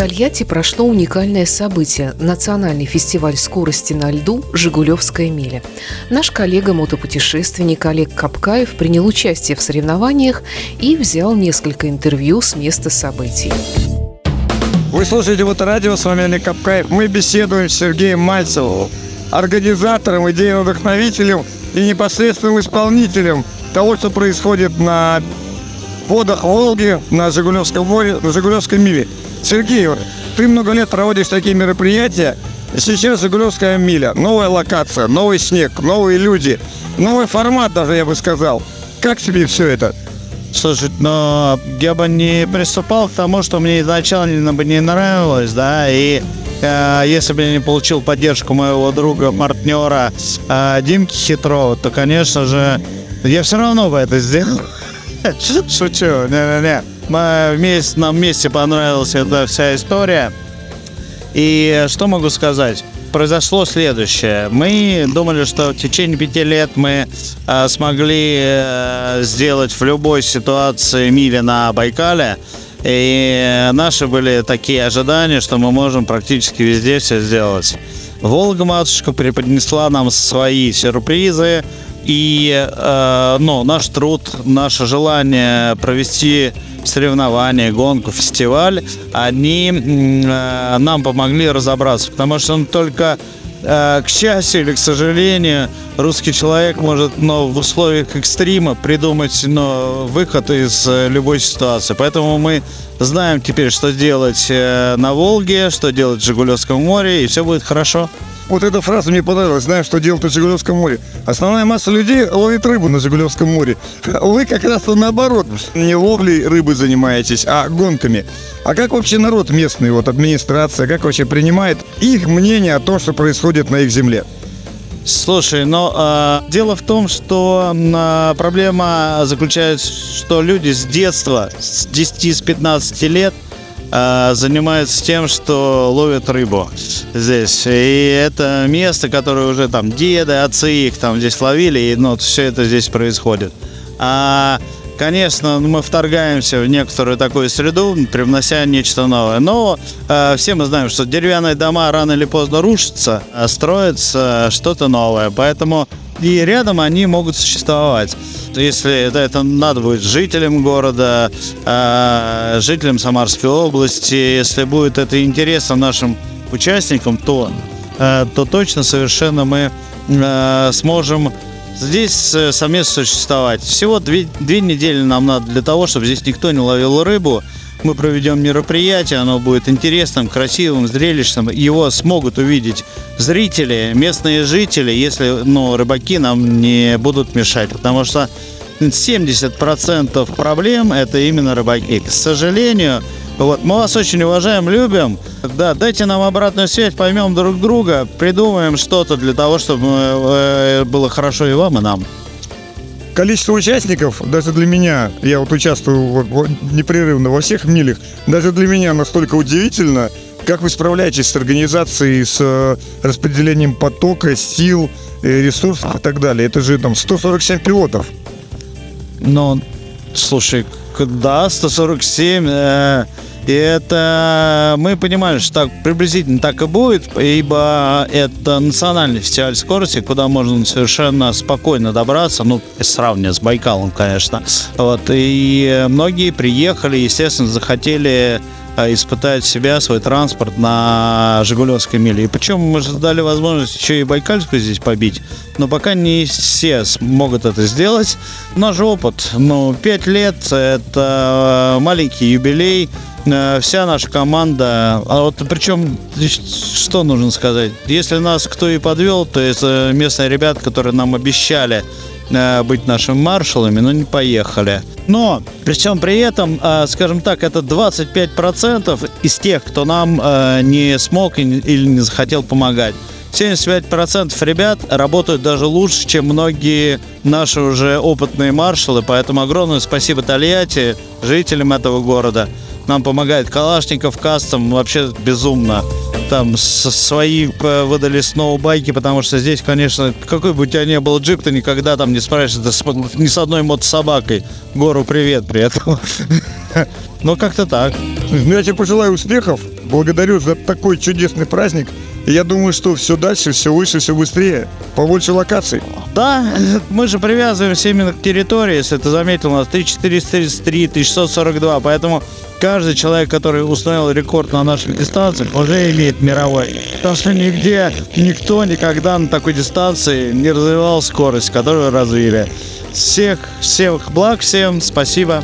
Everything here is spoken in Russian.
Тольятти прошло уникальное событие – национальный фестиваль скорости на льду «Жигулевская миля». Наш коллега-мотопутешественник Олег Капкаев принял участие в соревнованиях и взял несколько интервью с места событий. Вы слушаете вот радио, с вами Олег Капкаев. Мы беседуем с Сергеем Мальцевым, организатором, идейным вдохновителем и непосредственным исполнителем того, что происходит на водах Волги, на Жигулевском море, на Жигулевской миле. Сергей, ты много лет проводишь такие мероприятия. Сейчас Жигулевская миля, новая локация, новый снег, новые люди, новый формат даже, я бы сказал. Как тебе все это? Слушай, но я бы не приступал к тому, что мне изначально бы не нравилось, да, и э, если бы я не получил поддержку моего друга, партнера э, Димки Хитрова, то, конечно же, я все равно бы это сделал. Шучу, не-не-не. Мы вместе, нам вместе понравилась эта вся история. И что могу сказать? произошло следующее. Мы думали, что в течение пяти лет мы э, смогли э, сделать в любой ситуации мили на Байкале. И наши были такие ожидания, что мы можем практически везде все сделать. Волга матушка преподнесла нам свои сюрпризы. И э, ну, наш труд, наше желание провести соревнования, гонку, фестиваль, они э, нам помогли разобраться, потому что он только э, к счастью или к сожалению, русский человек может но в условиях экстрима придумать но, выход из э, любой ситуации. Поэтому мы знаем теперь, что делать э, на Волге, что делать в Жигулевском море, и все будет хорошо. Вот эта фраза мне понравилась. Знаешь, что делать на Жигулевском море? Основная масса людей ловит рыбу на Жигулевском море. Вы как раз наоборот. Не ловлей рыбы занимаетесь, а гонками. А как вообще народ местный, вот администрация, как вообще принимает их мнение о том, что происходит на их земле? Слушай, но э, дело в том, что э, проблема заключается, что люди с детства, с 10-15 лет – э, занимаются тем, что ловят рыбу здесь. И это место, которое уже там деды, отцы их там здесь ловили, и ну, все это здесь происходит. А Конечно, мы вторгаемся в некоторую такую среду, привнося нечто новое. Но э, все мы знаем, что деревянные дома рано или поздно рушатся, а строится что-то новое. Поэтому и рядом они могут существовать. Если это, это надо будет жителям города, э, жителям Самарской области, если будет это интересно нашим участникам, то, э, то точно совершенно мы э, сможем здесь э, совместно существовать. Всего две, две недели нам надо для того, чтобы здесь никто не ловил рыбу. Мы проведем мероприятие, оно будет интересным, красивым, зрелищным. Его смогут увидеть зрители, местные жители, если ну, рыбаки нам не будут мешать. Потому что 70% проблем это именно рыбаки. К сожалению, вот, мы вас очень уважаем, любим. Да, дайте нам обратную связь, поймем друг друга, придумаем что-то для того, чтобы э, было хорошо и вам, и нам. Количество участников, даже для меня, я вот участвую непрерывно во всех милях, даже для меня настолько удивительно, как вы справляетесь с организацией, с э, распределением потока, сил, э, ресурсов и так далее. Это же там 147 пилотов. Ну, слушай, да, 147. Э, и это мы понимали, что так приблизительно так и будет, ибо это национальный фестиваль скорости, куда можно совершенно спокойно добраться, ну, сравнивая с Байкалом, конечно. Вот, и многие приехали, естественно, захотели э, испытать себя, свой транспорт на Жигулевской миле. И причем мы же дали возможность еще и Байкальскую здесь побить, но пока не все смогут это сделать. Наш опыт, ну, 5 лет – это маленький юбилей, вся наша команда, а вот причем, что нужно сказать, если нас кто и подвел, то это местные ребята, которые нам обещали э, быть нашими маршалами, но не поехали. Но, при всем при этом, э, скажем так, это 25% из тех, кто нам не смог или не захотел помогать. 75% ребят работают даже лучше, чем многие наши уже опытные маршалы, поэтому огромное спасибо Тольятти, жителям этого города – нам помогает Калашников, Кастом, вообще безумно. Там свои э, выдали сноубайки, потому что здесь, конечно, какой бы у тебя ни был джип, ты никогда там не справишься с, ни с одной мотособакой. Гору привет при этом. Ну, как-то так. Ну, я тебе пожелаю успехов. благодарю за такой чудесный праздник. Я думаю, что все дальше, все выше, все быстрее, побольше локаций. Да, мы же привязываемся именно к территории, если ты заметил, у нас 3433, 1642, поэтому каждый человек, который установил рекорд на наших дистанциях, уже имеет мировой. Потому что нигде, никто никогда на такой дистанции не развивал скорость, которую развили. Всех, всех благ, всем спасибо.